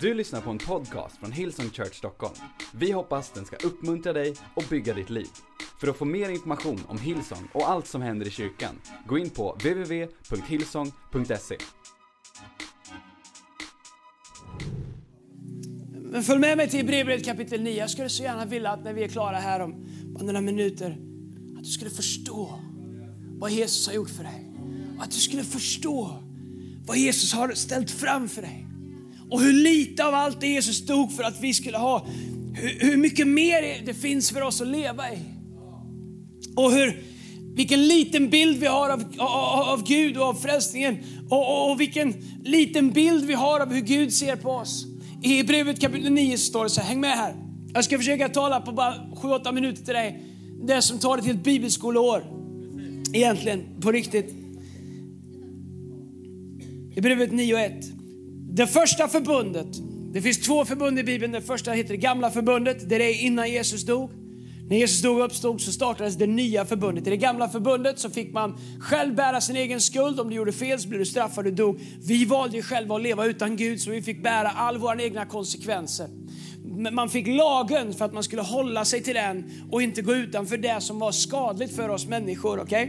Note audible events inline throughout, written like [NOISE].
Du lyssnar på en podcast från Hillsong Church Stockholm. Vi hoppas den ska uppmuntra dig och bygga ditt liv. För att få mer information om Hillsong och allt som händer i kyrkan, gå in på www.hillsong.se. Men följ med mig till Hebreerbrevet kapitel 9. Jag skulle så gärna vilja att när vi är klara här om bara några minuter, att du skulle förstå vad Jesus har gjort för dig. Och att du skulle förstå vad Jesus har ställt fram för dig. Och hur lite av allt det Jesus dog för att vi skulle ha, hur, hur mycket mer det finns för oss att leva i. Och hur, vilken liten bild vi har av, av, av Gud och av frälsningen. Och, och, och, vilken liten bild vi har av hur Gud ser på oss. I brevet kapitel 9 står det så här, häng med här. Jag ska försöka tala på bara 7-8 minuter till dig. Det som tar det till ett bibelskoleår. Egentligen, på riktigt. I brevet 9 och 1. Det första förbundet, det finns två förbund i Bibeln. Det första heter det gamla förbundet, det är det innan Jesus dog. När Jesus dog och uppstod så startades det nya förbundet. I det gamla förbundet så fick man själv bära sin egen skuld. Om du gjorde fel så blev du straffad och dog. Vi valde ju själva att leva utan Gud så vi fick bära all våra egna konsekvenser. Man fick lagen för att man skulle hålla sig till den och inte gå utanför det som var skadligt för oss människor. Okay?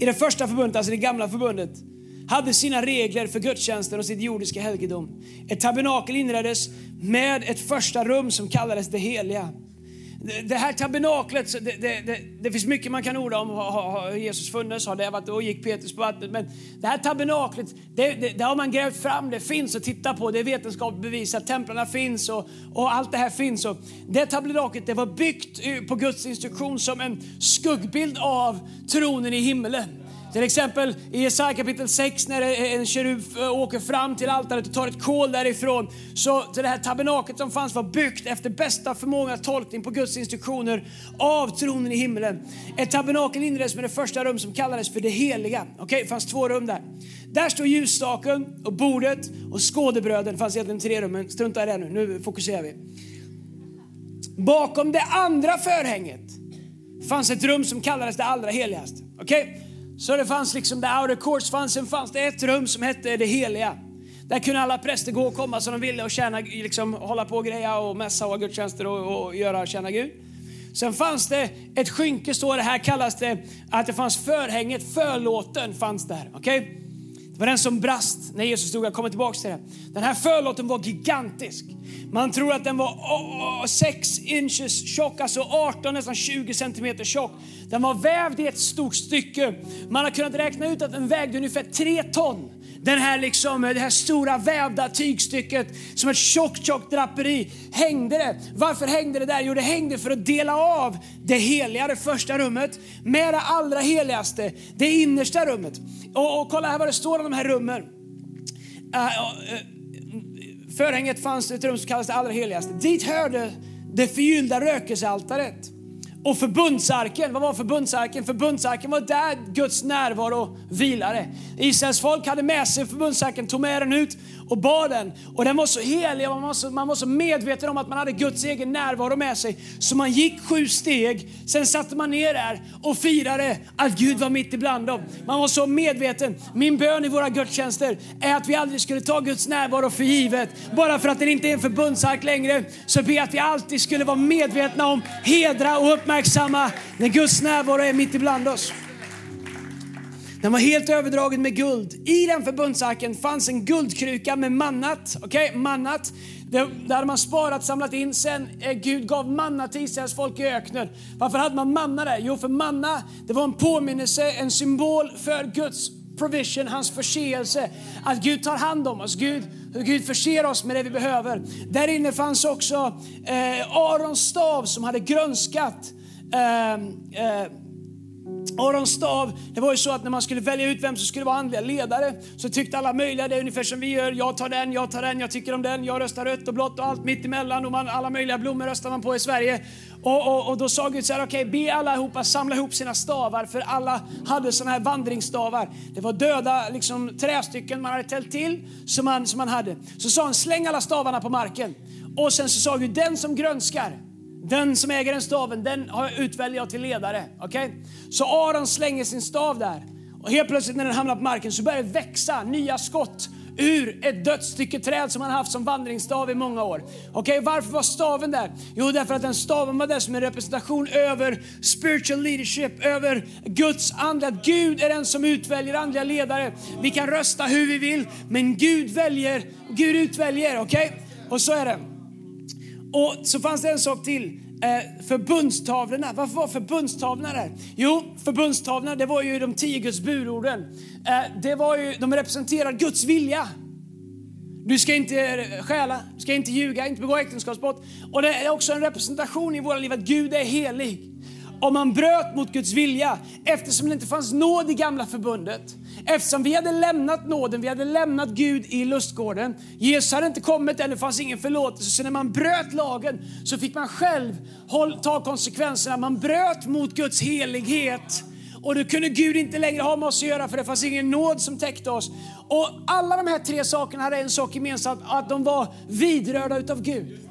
I det första förbundet, alltså det gamla förbundet, hade sina regler för gudstjänsten och sitt jordiska helgedom. Ett tabernakel inreddes med ett första rum som kallades det heliga. Det här tabernaklet, det, det, det, det, finns mycket man kan orda om. Har, Jesus funnits? Har det varit och gick Petrus på vattnet? Men det här tabernaklet, det, har man grävt fram. Det finns att titta på. Det är vetenskapligt bevisat. Templarna finns och, och, allt det här finns. Och det tabernaklet det var byggt på Guds instruktion som en skuggbild av tronen i himlen. Till exempel i Jesaja kapitel 6 när en kerub eh, åker fram till altaret och tar ett kol därifrån. Så det här tabernaklet som fanns var byggt efter bästa förmåga tolkning på Guds instruktioner av tronen i himlen. Ett tabernakel inreddes med det första rum som kallades för det heliga. Okej, okay, det fanns två rum där. Där står ljusstaken och bordet och skådebröden. Det fanns egentligen tre rum, men strunta i det nu. Nu fokuserar vi. Bakom det andra förhänget fanns ett rum som kallades det allra heligaste. Okej? Okay? Så det fanns liksom, the outer courts fanns, sen fanns det ett rum som hette det heliga. Där kunde alla präster gå och komma som de ville och tjäna, liksom, hålla på och greja och mässa och ha gudstjänster och, och göra och tjäna Gud. Sen fanns det ett skynke, står det här kallas det, att det fanns förhänget, förlåten fanns där. Okej? Okay? Var den som brast när Jesus stod, jag kommer tillbaka till det. Den här förlåten var gigantisk. Man tror att den var 6 inches tjock, alltså 18, nästan 20 centimeter tjock. Den var vävd i ett stort stycke. Man har kunnat räkna ut att den vägde ungefär 3 ton. Den här liksom, eh, det här stora vävda tygstycket som ett tjockt, tjockt draperi hängde det. Varför hängde det där? Jo, det hängde för att dela av det heliga, det första rummet, med det allra heligaste, det innersta rummet. Och, och kolla här vad det står om de här rummen. Uh, uh, förhänget fanns ett rum som kallades det allra heligaste. Dit hörde det förgyllda rökelsealtaret. Och förbundsarken, vad var förbundsarken? Förbundsarken var där Guds närvaro vilade. Israels folk hade med sig förbundsarken, tog med den ut och bar den. Och den var så helig man var så, man var så medveten om att man hade Guds egen närvaro med sig. Så man gick sju steg, sen satte man ner där och firade att Gud var mitt ibland dem. Man var så medveten. Min bön i våra gudstjänster är att vi aldrig skulle ta Guds närvaro för givet. Bara för att den inte är en förbundsark längre, så ber jag att vi alltid skulle vara medvetna om, hedra och uppmärksamma när Guds närvaro är mitt ibland oss. Den var helt överdragen med guld. I den förbundsarken fanns en guldkruka med mannat. Okay? mannat. Det, det hade man sparat, samlat in. Sen eh, Gud gav manna till Israels folk i öknen. Varför hade man manna där? Jo, för manna det var en påminnelse, en symbol för Guds provision, hans förseelse. Att Gud tar hand om oss. Gud, Gud förser oss med det vi behöver. Där inne fanns också eh, Arons stav som hade grönskat Ehm, eh, eh, Arons stav, det var ju så att när man skulle välja ut vem som skulle vara andliga ledare så tyckte alla möjliga det är ungefär som vi gör. Jag tar den, jag tar den, jag tycker om den, jag röstar rött och blått och allt mitt emellan och man, alla möjliga blommor röstar man på i Sverige. Och, och, och då sa Gud så här, okej okay, be allihopa samla ihop sina stavar för alla hade såna här vandringsstavar. Det var döda liksom, trästycken man hade tält till som man, som man hade. Så sa han släng alla stavarna på marken. Och sen så sa Gud den som grönskar den som äger den staven, den utväljer jag till ledare. Okay? Så Aron slänger sin stav där. Och helt plötsligt när den hamnar på marken så börjar det växa nya skott ur ett dött stycke träd som han haft som vandringsstav i många år. Okay, varför var staven där? Jo, därför att den staven var där som en representation över spiritual leadership, över Guds ande. Att Gud är den som utväljer andliga ledare. Vi kan rösta hur vi vill, men Gud väljer, Gud utväljer. Okej? Och så är det. Och så fanns det en sak till eh, förbundstavlorna. Varför var förbundstavlorna där? Jo, förbundstavlorna det var ju de tio Guds budorden. Eh, det var ju, de representerar Guds vilja. Du ska inte eh, stjäla, du ska inte ljuga, inte begå äktenskapsbrott. Och det är också en representation i våra liv att Gud är helig. Om man bröt mot Guds vilja, eftersom det inte fanns nåd i gamla förbundet, Eftersom vi hade lämnat nåden, vi hade lämnat Gud i lustgården. Jesus hade inte kommit än, det fanns ingen förlåtelse. Så när man bröt lagen så fick man själv ta konsekvenserna. Man bröt mot Guds helighet. Och då kunde Gud inte längre ha med oss att göra för det fanns ingen nåd som täckte oss. Och alla de här tre sakerna hade en sak gemensamt, att de var vidrörda utav Gud.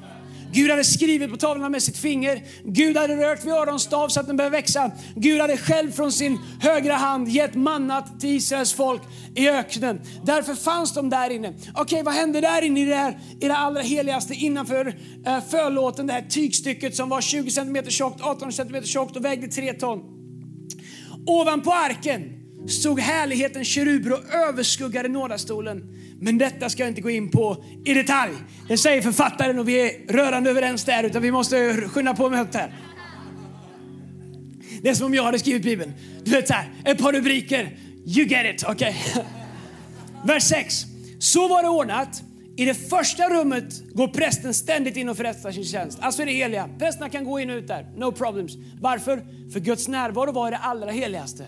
Gud hade skrivit på tavlorna med sitt finger. Gud hade rört vid Arons stav så att den började växa. Gud hade själv från sin högra hand gett mannat till Israels folk i öknen. Därför fanns de där inne. Okej, okay, vad hände där inne i det, här, i det allra heligaste innanför eh, förlåten, det här tygstycket som var 20 cm tjockt, 18 cm tjockt och vägde 3 ton. Ovanpå arken stod härligheten keruber och överskuggade nådastolen. Men detta ska jag inte gå in på i detalj. Det säger författaren och vi är rörande överens där, utan vi måste skynda på mötet här. Det är som om jag hade skrivit Bibeln. Du vet så här, ett par rubriker. You get it, okej? Okay? [LAUGHS] Vers 6. Så var det ordnat. I det första rummet går prästen ständigt in och förrättar sin tjänst. Alltså det heliga. Prästerna kan gå in och ut där. No problems. Varför? För Guds närvaro var i det allra heligaste.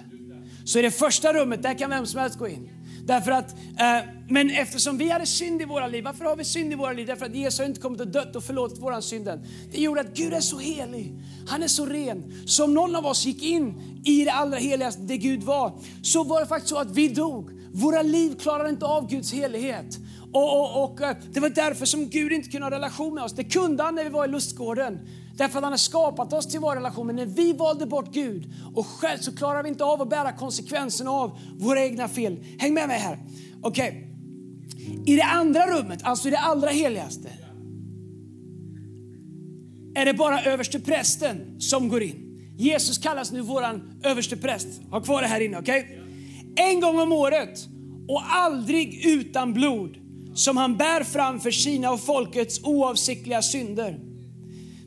Så i det första rummet, där kan vem som helst gå in. Därför att, eh, men eftersom vi hade synd i våra liv, varför har vi synd i våra liv? Därför att Jesus har inte kommit och dött och förlåtit våran synden. Det gjorde att Gud är så helig, han är så ren. Så om någon av oss gick in i det allra heligaste, det Gud var, så var det faktiskt så att vi dog. Våra liv klarade inte av Guds helighet. Och, och, och, eh, Det var därför som Gud inte kunde ha relation med oss. Det kunde han när vi var i lustgården. Därför att han har skapat oss till vår relation. Men när vi valde bort Gud och själv så klarar vi inte av att bära konsekvenserna av våra egna fel. Häng med mig här. Okej. Okay. I det andra rummet, alltså i det allra heligaste, är det bara överste prästen som går in. Jesus kallas nu våran överste präst. Ha kvar det här inne, okej? Okay? En gång om året och aldrig utan blod som han bär fram för sina och folkets oavsiktliga synder.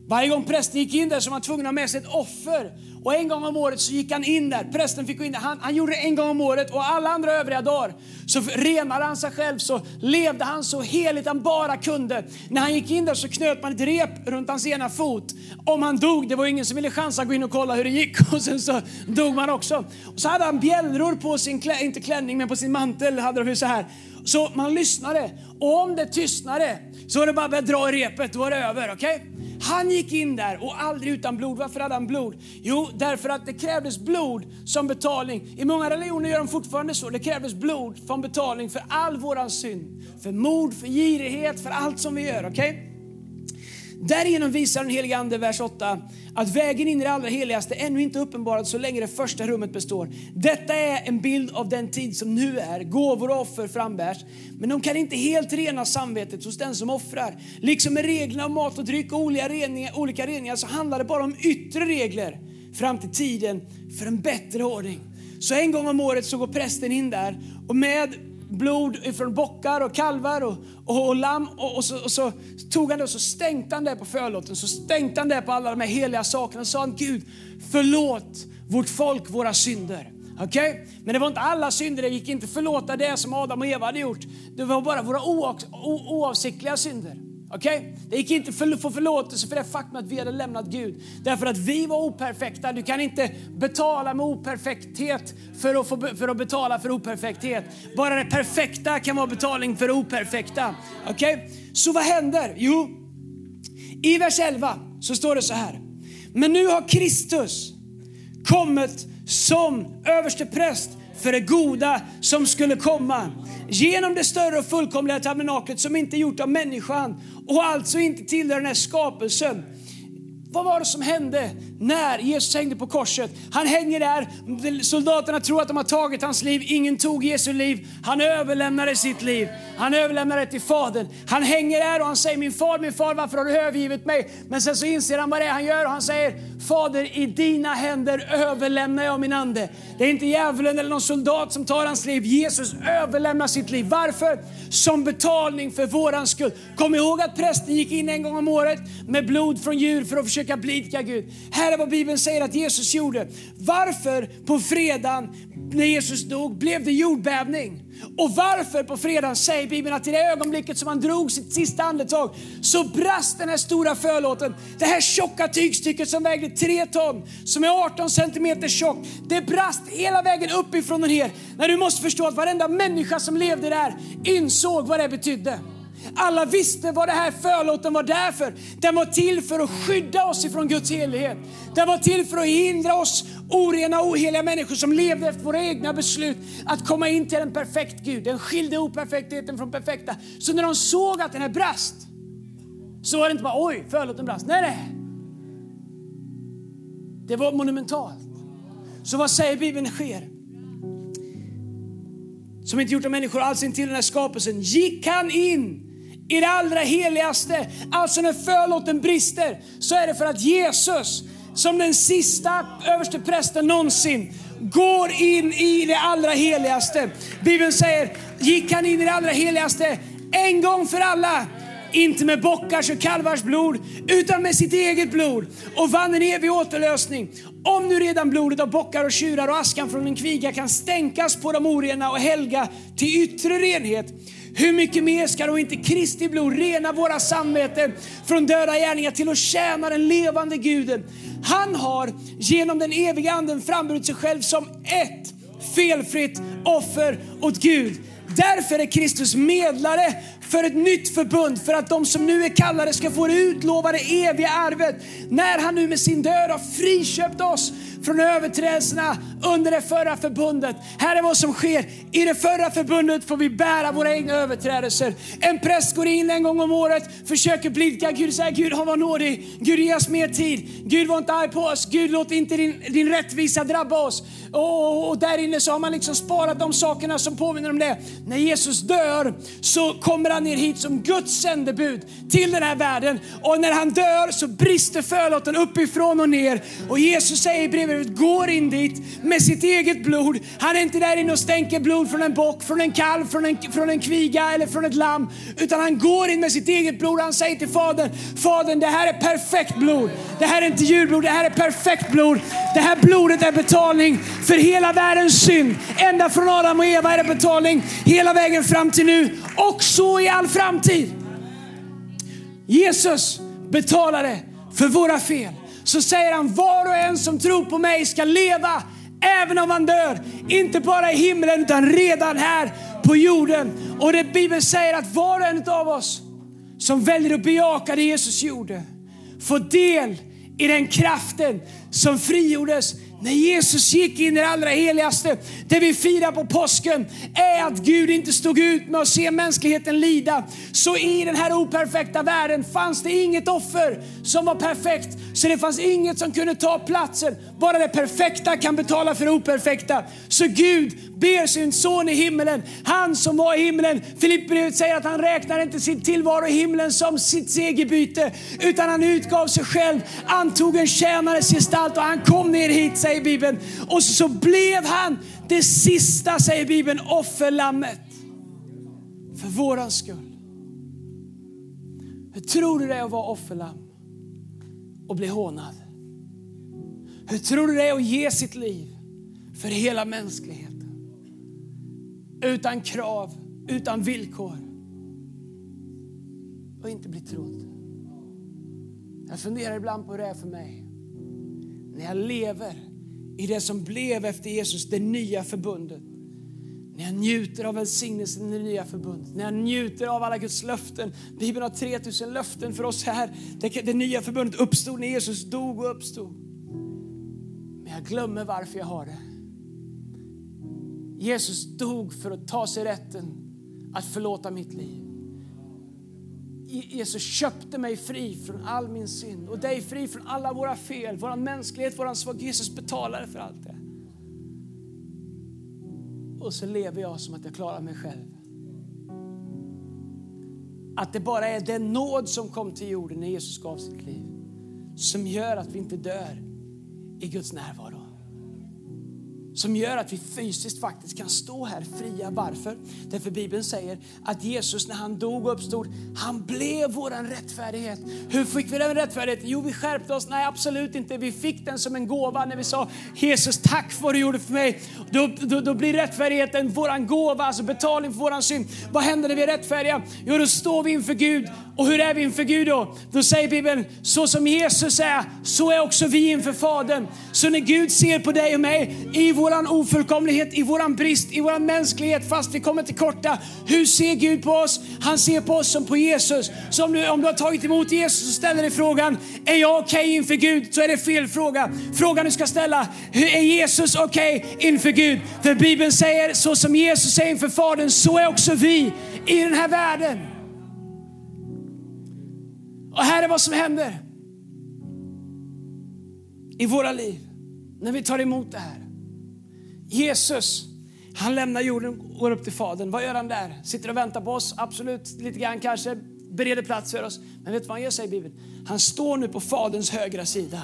Varje gång prästen gick in där så var han tvungen att ha med sig ett offer. Och en gång om året så gick han in där. Prästen fick gå in där. Han, han gjorde det en gång om året och alla andra övriga dagar så renade han sig själv, så levde han så heligt han bara kunde. När han gick in där så knöt man ett rep runt hans ena fot. Om han dog, det var ingen som ville chansa att gå in och kolla hur det gick [LAUGHS] och sen så dog man också. Och så hade han bjällror på sin, klä, inte klänning men på sin mantel hade de så här. Så man lyssnade och om det tystnade så var det bara att dra i repet, då var det över. Okay? Han gick in där och aldrig utan blod. Varför hade han blod? Jo, därför att det krävdes blod som betalning. I många religioner gör de fortfarande så. Det krävdes blod som betalning för all våran synd. För mord, för girighet, för allt som vi gör. Okay? Därigenom visar den helige Ande, vers 8, att vägen in i det allra heligaste ännu inte uppenbarad så länge det första rummet består. Detta är en bild av den tid som nu är. Gåvor och offer frambärs, men de kan inte helt rena samvetet hos den som offrar. Liksom med reglerna om mat och dryck och olika reningar, olika reningar så handlar det bara om yttre regler fram till tiden för en bättre ordning. Så en gång om året så går prästen in där och med blod från bockar och kalvar och, och, och lamm. Och, och, så, och, så, tog han det och så stänkte han det på förlåten. Så stänkte han det på alla de här heliga sakerna och sa han, Gud förlåt vårt folk våra synder. Okay? Men det var inte alla synder, det gick inte förlåta det som Adam och Eva hade gjort. Det var bara våra oavsiktliga synder. Okay? Det gick inte att få förlåtelse för det faktum att vi hade lämnat Gud. Därför att vi var operfekta. Du kan inte betala med operfekthet för att, få, för att betala för operfekthet. Bara det perfekta kan vara betalning för det operfekta. Okay? Så vad händer? Jo, i vers 11 så står det så här. Men nu har Kristus kommit som överste präst för det goda som skulle komma. Genom det större och fullkomliga tabernaklet som inte är gjort av människan och alltså inte tillhör den här skapelsen vad var det som hände när Jesus hängde på korset? Han hänger där, soldaterna tror att de har tagit hans liv, ingen tog Jesu liv. Han överlämnade sitt liv. Han överlämnade det till Fadern. Han hänger där och han säger min far, min far varför har du övergivit mig? Men sen så inser han vad det är han gör och han säger Fader i dina händer överlämnar jag min ande. Det är inte djävulen eller någon soldat som tar hans liv. Jesus överlämnar sitt liv. Varför? Som betalning för våran skull. Kom ihåg att prästen gick in en gång om året med blod från djur för att försöka blidka Gud. Här är vad Bibeln säger att Jesus gjorde. Varför på fredagen när Jesus dog blev det jordbävning? Och varför på fredagen säger Bibeln att i det ögonblicket som han drog sitt sista andetag så brast den här stora förlåten. Det här tjocka tygstycket som vägde 3 ton, som är 18 centimeter tjockt. Det brast hela vägen uppifrån och ner. När du måste förstå att varenda människa som levde där insåg vad det betydde. Alla visste vad det här förlåten var där för. Den var till för att skydda oss ifrån Guds helighet. Den var till för att hindra oss orena och oheliga människor som levde efter våra egna beslut att komma in till en perfekt Gud. Den skilde operfektheten från perfekta. Så när de såg att den här brast så var det inte bara oj, förlåten brast. Nej, nej. Det var monumentalt. Så vad säger Bibeln sker? Som inte gjort av människor alls in till den här skapelsen. Gick han in i det allra heligaste. Alltså när förlåten brister så är det för att Jesus som den sista överste prästen någonsin går in i det allra heligaste. Bibeln säger, gick han in i det allra heligaste en gång för alla. Inte med bockars och kalvars blod, utan med sitt eget blod och vann en evig återlösning. Om nu redan blodet av bockar och tjurar och askan från en kviga kan stänkas på de orena och helga till yttre renhet, hur mycket mer ska då inte Kristi blod rena våra samveten från döda gärningar till att tjäna den levande guden? Han har genom den eviga anden framburit sig själv som ett felfritt offer åt Gud. Därför är Kristus medlare för ett nytt förbund, för att de som nu är kallade ska få det utlovade eviga arvet. När han nu med sin död har friköpt oss från överträdelserna under det förra förbundet. Här är vad som sker. I det förra förbundet får vi bära våra egna överträdelser. En präst går in en gång om året, försöker blidka Gud och säger Gud han var nådig. Gud ge oss mer tid. Gud var inte arg på oss. Gud låt inte din, din rättvisa drabba oss. Och, och där inne så har man liksom sparat de sakerna som påminner om det. När Jesus dör så kommer han ner hit som Guds sändebud till den här världen. Och när han dör så brister förlåten uppifrån och ner. Och Jesus säger i brevet, går in dit med sitt eget blod. Han är inte där inne och stänker blod från en bock, från en kalv, från en, från en kviga eller från ett lamm. Utan han går in med sitt eget blod. Han säger till Fadern, Fadern det här är perfekt blod. Det här är inte djurblod, det här är perfekt blod. Det här blodet är betalning för hela världens synd. Ända från Adam och Eva är det betalning hela vägen fram till nu och så i all framtid. Jesus betalade för våra fel. Så säger han var och en som tror på mig ska leva även om han dör. Inte bara i himlen utan redan här på jorden. Och det Bibeln säger att var och en av oss som väljer att bejaka det Jesus gjorde får del i den kraften som frigjordes när Jesus gick in i det allra heligaste, det vi firar på påsken, är att Gud inte stod ut med att se mänskligheten lida. Så i den här operfekta världen fanns det inget offer som var perfekt, så det fanns inget som kunde ta platsen. Bara det perfekta kan betala för det operfekta. Så Gud ber sin son i himmelen, han som var i himlen. Filipperbrevet säger att han räknar inte sin tillvaro i himlen som sitt segerbyte, utan han utgav sig själv, antog en tjänares gestalt och han kom ner hit, säger Bibeln. Och så, så blev han det sista, säger Bibeln, offerlammet. För våran skull. Hur tror du det är att vara offerlamm och bli hånad? Hur tror du det är att ge sitt liv för hela mänskligheten? Utan krav, utan villkor. Och inte bli trodd. Jag funderar ibland på hur det är för mig. När jag lever i det som blev efter Jesus, det nya förbundet. När jag njuter av välsignelsen i det nya förbundet, när jag njuter av alla Guds löften. Bibeln har 3000 löften för oss här. Det, det nya förbundet uppstod när Jesus dog och uppstod. Men jag glömmer varför jag har det. Jesus dog för att ta sig rätten att förlåta mitt liv. Jesus köpte mig fri från all min synd och dig fri från alla våra fel, vår mänsklighet, vår svaghet. Jesus betalade för allt det. Och så lever jag som att jag klarar mig själv. Att det bara är den nåd som kom till jorden när Jesus gav sitt liv som gör att vi inte dör i Guds närvaro som gör att vi fysiskt faktiskt kan stå här fria. Varför? Därför Bibeln säger att Jesus när han dog och uppstod, han blev våran rättfärdighet. Hur fick vi den rättfärdigheten? Jo, vi skärpte oss. Nej, absolut inte. Vi fick den som en gåva när vi sa Jesus, tack för vad du gjorde för mig. Då, då, då blir rättfärdigheten våran gåva, alltså betalning för våran synd. Vad händer när vi är rättfärdiga? Jo, då står vi inför Gud. Och hur är vi inför Gud då? Då säger Bibeln, så som Jesus är, så är också vi inför Fadern. Så när Gud ser på dig och mig i våran ofullkomlighet, i våran brist, i våran mänsklighet fast vi kommer till korta. Hur ser Gud på oss? Han ser på oss som på Jesus. Så om du, om du har tagit emot Jesus och ställer dig frågan, är jag okej okay inför Gud? Så är det fel fråga. Frågan du ska ställa, är Jesus okej okay inför Gud? För Bibeln säger, så som Jesus är inför Fadern, så är också vi i den här världen. Och här är vad som händer i våra liv när vi tar emot det här. Jesus, han lämnar jorden och går upp till Fadern. Vad gör han där? Sitter och väntar på oss? Absolut, lite grann kanske. Bereder plats för oss. Men vet du vad han gör, säger Bibeln? Han står nu på Faderns högra sida.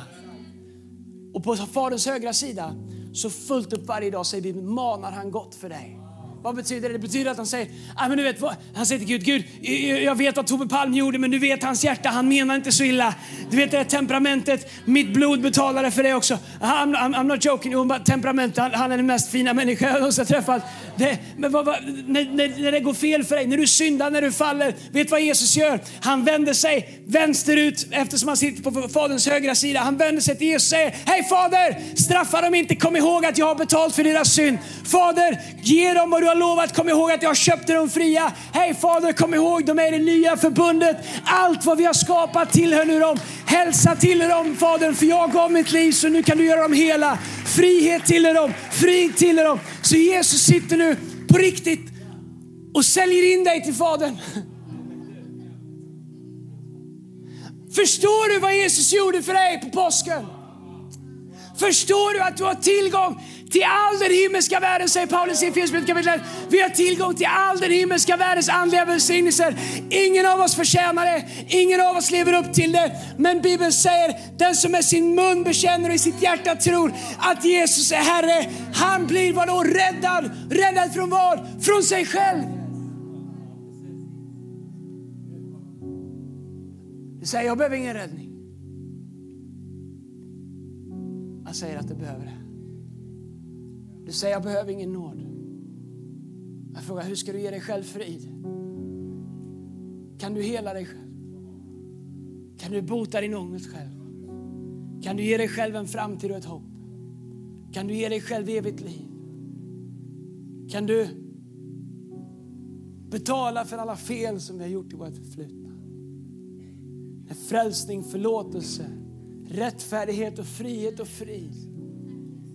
Och på Faderns högra sida, så fullt upp varje dag, säger Bibeln, manar han gott för dig. Vad betyder det? Det betyder att han säger, ah, men du vet, han säger till Gud, Gud, jag vet vad Tobbe Palm gjorde, men du vet hans hjärta, han menar inte så illa. Du vet det här temperamentet, mitt blod betalade för det också. I'm, I'm, I'm not joking, bara, temperament, han, han, är den mest fina människa jag någonsin träffat. Det, men vad, vad, när, när, när det går fel för dig, när du syndar, när du faller, vet vad Jesus gör? Han vänder sig vänsterut eftersom han sitter på Faderns högra sida. Han vänder sig till Jesus och säger, hej Fader, straffa dem inte, kom ihåg att jag har betalt för deras synd. Fader, ge dem vad du har lovat. Kom ihåg att jag köpte dem fria. Hej Fader, kom ihåg de är i det nya förbundet. Allt vad vi har skapat tillhör nu dem. Hälsa tillhör dem Fader, för jag gav mitt liv så nu kan du göra dem hela. Frihet tillhör dem, frid tillhör dem. Så Jesus sitter nu på riktigt och säljer in dig till Fadern. Förstår du vad Jesus gjorde för dig på påsken? Förstår du att du har tillgång till all den himmelska världen, säger Paulus i Efesierbrevet kapitel 1. Vi har tillgång till all den himmelska världens andliga välsignelser. Ingen av oss förtjänar det, ingen av oss lever upp till det. Men Bibeln säger, den som med sin mun bekänner och i sitt hjärta tror att Jesus är Herre, han blir vadå? Räddad. Räddad från vad? Från sig själv. Du säger, jag behöver ingen räddning. Han säger att du behöver det. Du säger jag behöver ingen nåd. Jag frågar hur ska du ge dig själv frid? Kan du hela dig själv? Kan du bota din ångest själv? Kan du ge dig själv en framtid och ett hopp? Kan du ge dig själv evigt liv? Kan du betala för alla fel som vi har gjort i vårt förflutna? När frälsning, förlåtelse, rättfärdighet och frihet och frid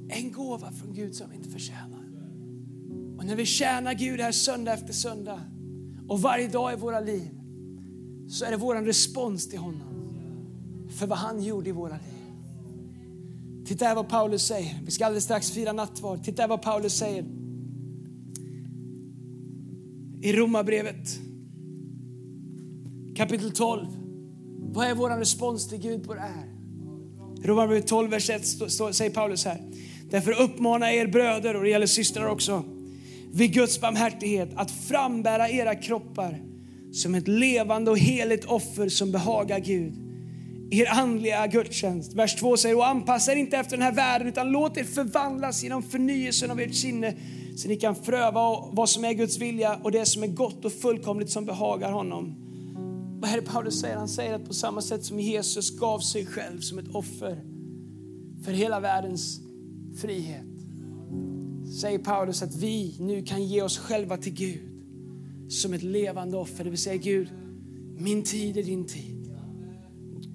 en gåva från Gud som vi inte förtjänar. Och när vi tjänar Gud här söndag efter söndag och varje dag i våra liv så är det vår respons till honom för vad han gjorde i våra liv. Titta här vad Paulus säger. Vi ska alldeles strax fira nattvard. Titta här vad Paulus säger. I Romarbrevet kapitel 12. Vad är vår respons till Gud på det här? Romarbrevet 12, vers 1 säger Paulus här. Därför uppmanar er bröder, och det gäller systrar också, vid Guds barmhärtighet att frambära era kroppar som ett levande och heligt offer som behagar Gud. Er andliga gudstjänst. Vers 2 säger, och anpassa er inte efter den här världen utan låt er förvandlas genom förnyelsen av ert sinne så ni kan pröva vad som är Guds vilja och det som är gott och fullkomligt som behagar honom. Vad är det Paulus säger? Han säger att på samma sätt som Jesus gav sig själv som ett offer för hela världens frihet. Säger Paulus att vi nu kan ge oss själva till Gud som ett levande offer. Det vill säga Gud, min tid är din tid.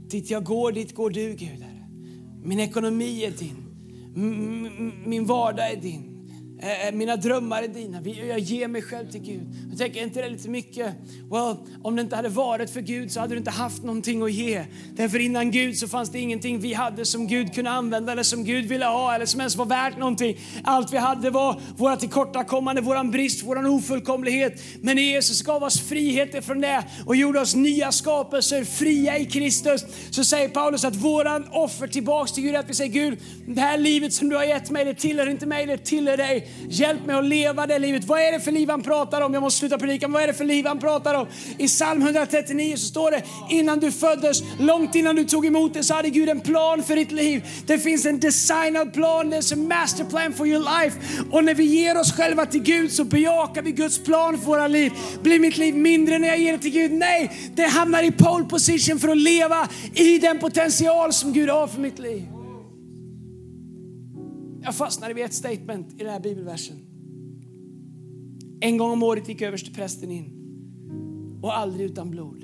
Dit jag går, dit går du Gud. Min ekonomi är din. Min vardag är din. Eh, eh, mina drömmar är dina. Jag ger mig själv till Gud. Jag tänker, inte det lite mycket? Well, om det inte hade varit för Gud så hade du inte haft någonting att ge. Därför innan Gud så fanns det ingenting vi hade som Gud kunde använda eller som Gud ville ha eller som ens var värt någonting. Allt vi hade var våra tillkortakommande, våran brist, våran ofullkomlighet. Men Jesus gav oss frihet ifrån det och gjorde oss nya skapelser, fria i Kristus. Så säger Paulus att våran offer tillbaks till Gud är att vi säger Gud, det här livet som du har gett mig, det tillhör inte mig, det tillhör dig. Hjälp mig att leva det livet. Vad är det för liv han pratar om? Jag måste sluta predika. Vad är det för liv han pratar om? I psalm 139 så står det, innan du föddes, långt innan du tog emot det så hade Gud en plan för ditt liv. Det finns en designad plan, there's a master plan for your life. Och när vi ger oss själva till Gud så bejakar vi Guds plan för våra liv. Blir mitt liv mindre när jag ger det till Gud? Nej, det hamnar i pole position för att leva i den potential som Gud har för mitt liv. Jag fastnade vid ett statement i den här bibelversen. En gång om året gick översteprästen in och aldrig utan blod.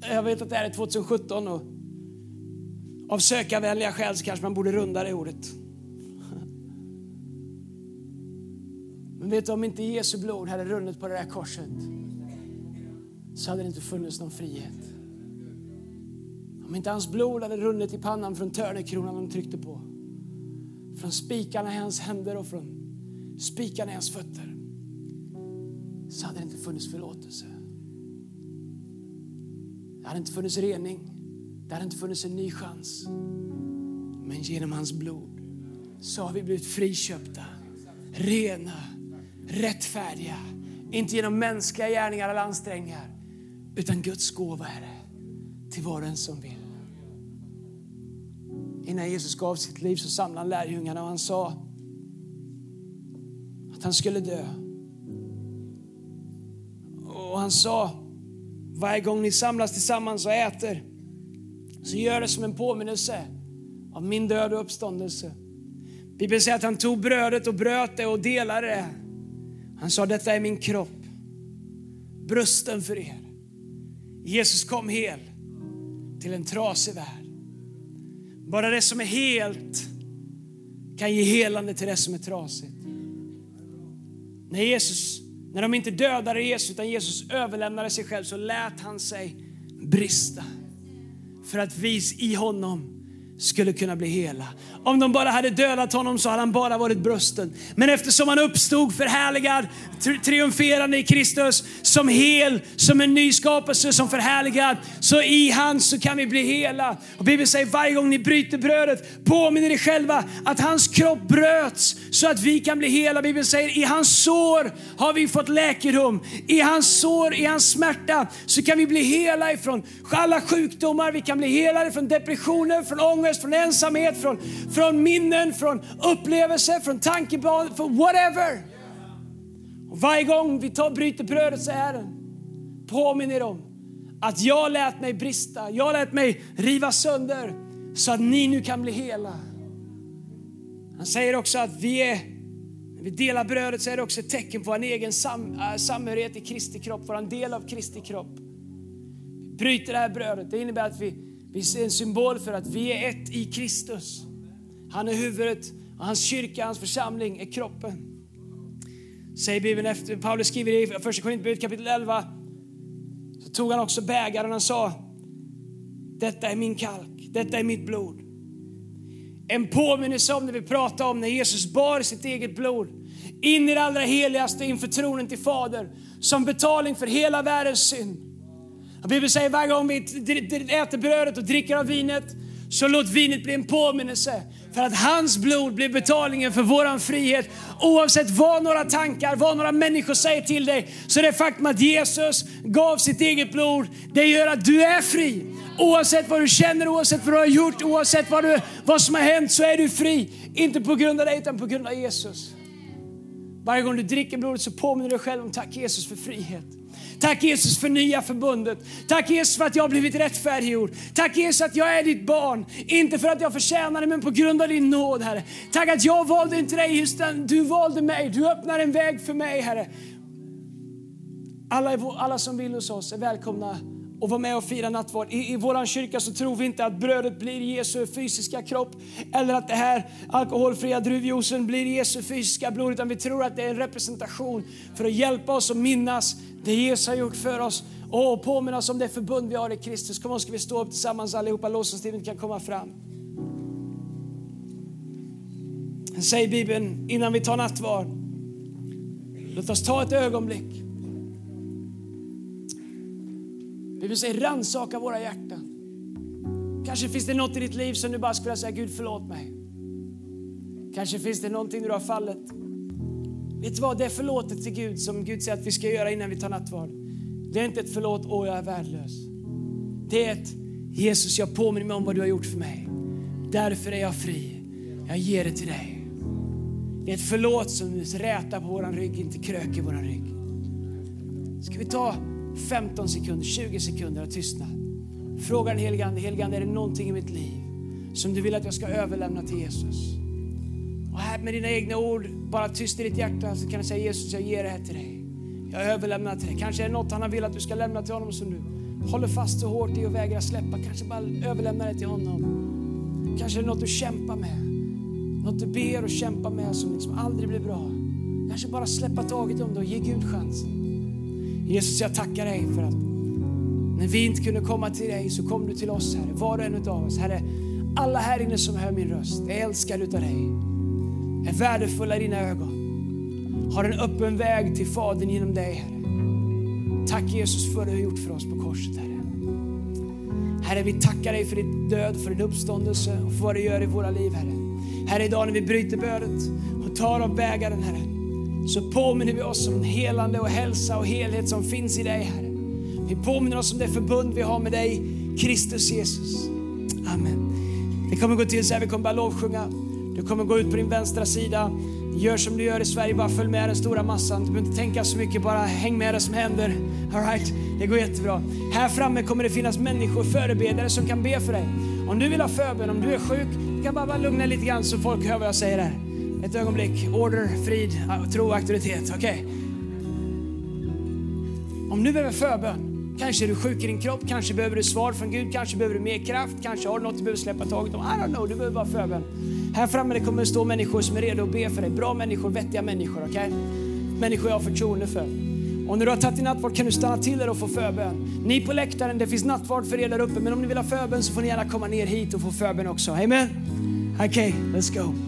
Jag vet att det här är 2017 och av sökarvänliga skäl så kanske man borde runda det ordet. Men vet du, om inte Jesu blod hade runnit på det där korset så hade det inte funnits någon frihet. Om inte hans blod hade runnit i pannan från törnekronan de tryckte på från spikarna i hans händer och från spikarna i hans fötter så hade det inte funnits förlåtelse. Det hade inte funnits rening. Det hade inte funnits en ny chans. Men genom hans blod så har vi blivit friköpta, rena, rättfärdiga. Inte genom mänskliga gärningar eller ansträngningar utan Guds gåva är det till var och en som vill. Innan Jesus gav sitt liv så samlade han lärjungarna och han sa att han skulle dö. Och han sa, varje gång ni samlas tillsammans och äter så gör det som en påminnelse av min död och uppståndelse. Bibeln säger att han tog brödet och bröt det och delade det. Han sa, detta är min kropp, brösten för er. Jesus kom hel till en trasig värld. Bara det som är helt kan ge helande till det som är trasigt. När, Jesus, när de inte dödade Jesus utan Jesus överlämnade sig själv så lät han sig brista för att vi i honom skulle kunna bli hela. Om de bara hade dödat honom så hade han bara varit brösten. Men eftersom han uppstod förhärligad, triumferande i Kristus, som hel, som en ny skapelse, som förhärligad, så i han så kan vi bli hela. Och Bibeln säger varje gång ni bryter brödet, påminner er själva att hans kropp bröts så att vi kan bli hela. Bibeln säger i hans sår har vi fått läkedom. I hans sår, i hans smärta så kan vi bli hela ifrån alla sjukdomar, vi kan bli hela från depressioner, från ångest, från ensamhet, från, från minnen, från upplevelser, från tankebanor, från whatever. Och varje gång vi tar, bryter brödet så är den påminner om att jag lät mig brista, jag lät mig riva sönder så att ni nu kan bli hela. Han säger också att vi är, när vi delar brödet så är det också ett tecken på en egen sam, äh, samhörighet i Kristi kropp, vår del av Kristi kropp. Vi bryter det här brödet, det innebär att vi, vi ser en symbol för att vi är ett i Kristus. Han är huvudet och hans kyrka, hans församling är kroppen. Säger Bibeln efter, Paulus skriver i första Korinthierbrevet kapitel 11. Så tog han också bägaren och sa, detta är min kalk, detta är mitt blod. En påminnelse om det vi pratade om när Jesus bar sitt eget blod in i det allra heligaste inför tronen till Fader som betalning för hela världens synd. Bibeln säger varje gång vi äter brödet och dricker av vinet så låt vinet bli en påminnelse för att hans blod blir betalningen för våran frihet. Oavsett vad några tankar, vad några människor säger till dig, så det faktum att Jesus gav sitt eget blod, det gör att du är fri. Oavsett vad du känner, oavsett vad du har gjort, oavsett vad, du, vad som har hänt så är du fri. Inte på grund av dig utan på grund av Jesus. Varje gång du dricker blodet så påminner du dig själv om tack Jesus för frihet. Tack Jesus för nya förbundet. Tack Jesus för att jag har blivit rättfärdiggjord. Tack Jesus att jag är ditt barn. Inte för att jag förtjänar det men på grund av din nåd Herre. Tack att jag valde inte dig utan du valde mig. Du öppnar en väg för mig Herre. Alla, alla som vill hos oss är välkomna och vara med och fira nattvard. I, I vår kyrka så tror vi inte att brödet blir Jesu fysiska kropp eller att det här alkoholfria druvjuicen blir Jesu fysiska blod, utan vi tror att det är en representation för att hjälpa oss att minnas det Jesus har gjort för oss och påminna oss om det förbund vi har i Kristus. Kom ska vi stå upp tillsammans allihopa, lovsångsteamet kan komma fram. Säger Bibeln innan vi tar nattvard. Låt oss ta ett ögonblick. Bibeln säger rannsaka våra hjärtan. Kanske finns det något i ditt liv som du bara skulle säga Gud förlåt mig. Kanske finns det någonting du har fallit. Vet du vad, det är förlåtet till Gud som Gud säger att vi ska göra innan vi tar nattvard. Det är inte ett förlåt, åh jag är värdelös. Det är ett Jesus, jag påminner mig om vad du har gjort för mig. Därför är jag fri. Jag ger det till dig. Det är ett förlåt som rätar på våran rygg, inte kröker våran rygg. Ska vi ta 15 sekunder, 20 sekunder av tystnad. Fråga den helige Ande, helige Ande, är det någonting i mitt liv som du vill att jag ska överlämna till Jesus? Och här med dina egna ord, bara tyst i ditt hjärta, så kan du säga Jesus, jag ger det här till dig. Jag överlämnar till dig. Kanske är det något han vill att du ska lämna till honom som du håller fast så hårt i och vägrar släppa. Kanske bara överlämna det till honom. Kanske är det något du kämpar med. Något du ber och kämpar med som liksom aldrig blir bra. Kanske bara släppa taget om det och ge Gud chansen. Jesus, jag tackar dig för att när vi inte kunde komma till dig så kom du till oss, Herre. Var och en av oss. Herre, alla här inne som hör min röst är älskade utav dig. Är värdefulla i dina ögon. Har en öppen väg till Fadern genom dig, Herre. Tack Jesus för det du har gjort för oss på korset, Herre. Herre, vi tackar dig för din död, för din uppståndelse och för vad du gör i våra liv, Herre. Herre, idag när vi bryter brödet och tar av bägaren, Herre, så påminner vi oss om helande och hälsa och helhet som finns i dig, Herre. Vi påminner oss om det förbund vi har med dig, Kristus Jesus. Amen. Det kommer gå till så här, vi kommer bara lovsjunga. Du kommer gå ut på din vänstra sida. Gör som du gör i Sverige, bara följ med den stora massan. Du behöver inte tänka så mycket, bara häng med det som händer. All right, det går jättebra. Här framme kommer det finnas människor, förebedjare som kan be för dig. Om du vill ha förbön, om du är sjuk, du kan bara, bara lugna lite grann så folk hör vad jag säger här. Ett ögonblick. Order, frid, tro, auktoritet. Okej. Okay. Om du behöver förbön, Kanske är du sjuk i din kropp, kanske behöver du svar från Gud, kanske behöver du mer kraft, kanske har du något du behöver släppa taget om. I don't know, du behöver bara förbön. Här framme det kommer det stå människor som är redo att be för dig. Bra människor, vettiga människor, okej? Okay? Människor jag har förtroende för. Och när du har tagit din nattvard kan du stanna till där och få förbön. Ni på läktaren, det finns nattvard för er där uppe, men om ni vill ha förbön så får ni gärna komma ner hit och få förbön också. Amen? Okej, okay, let's go.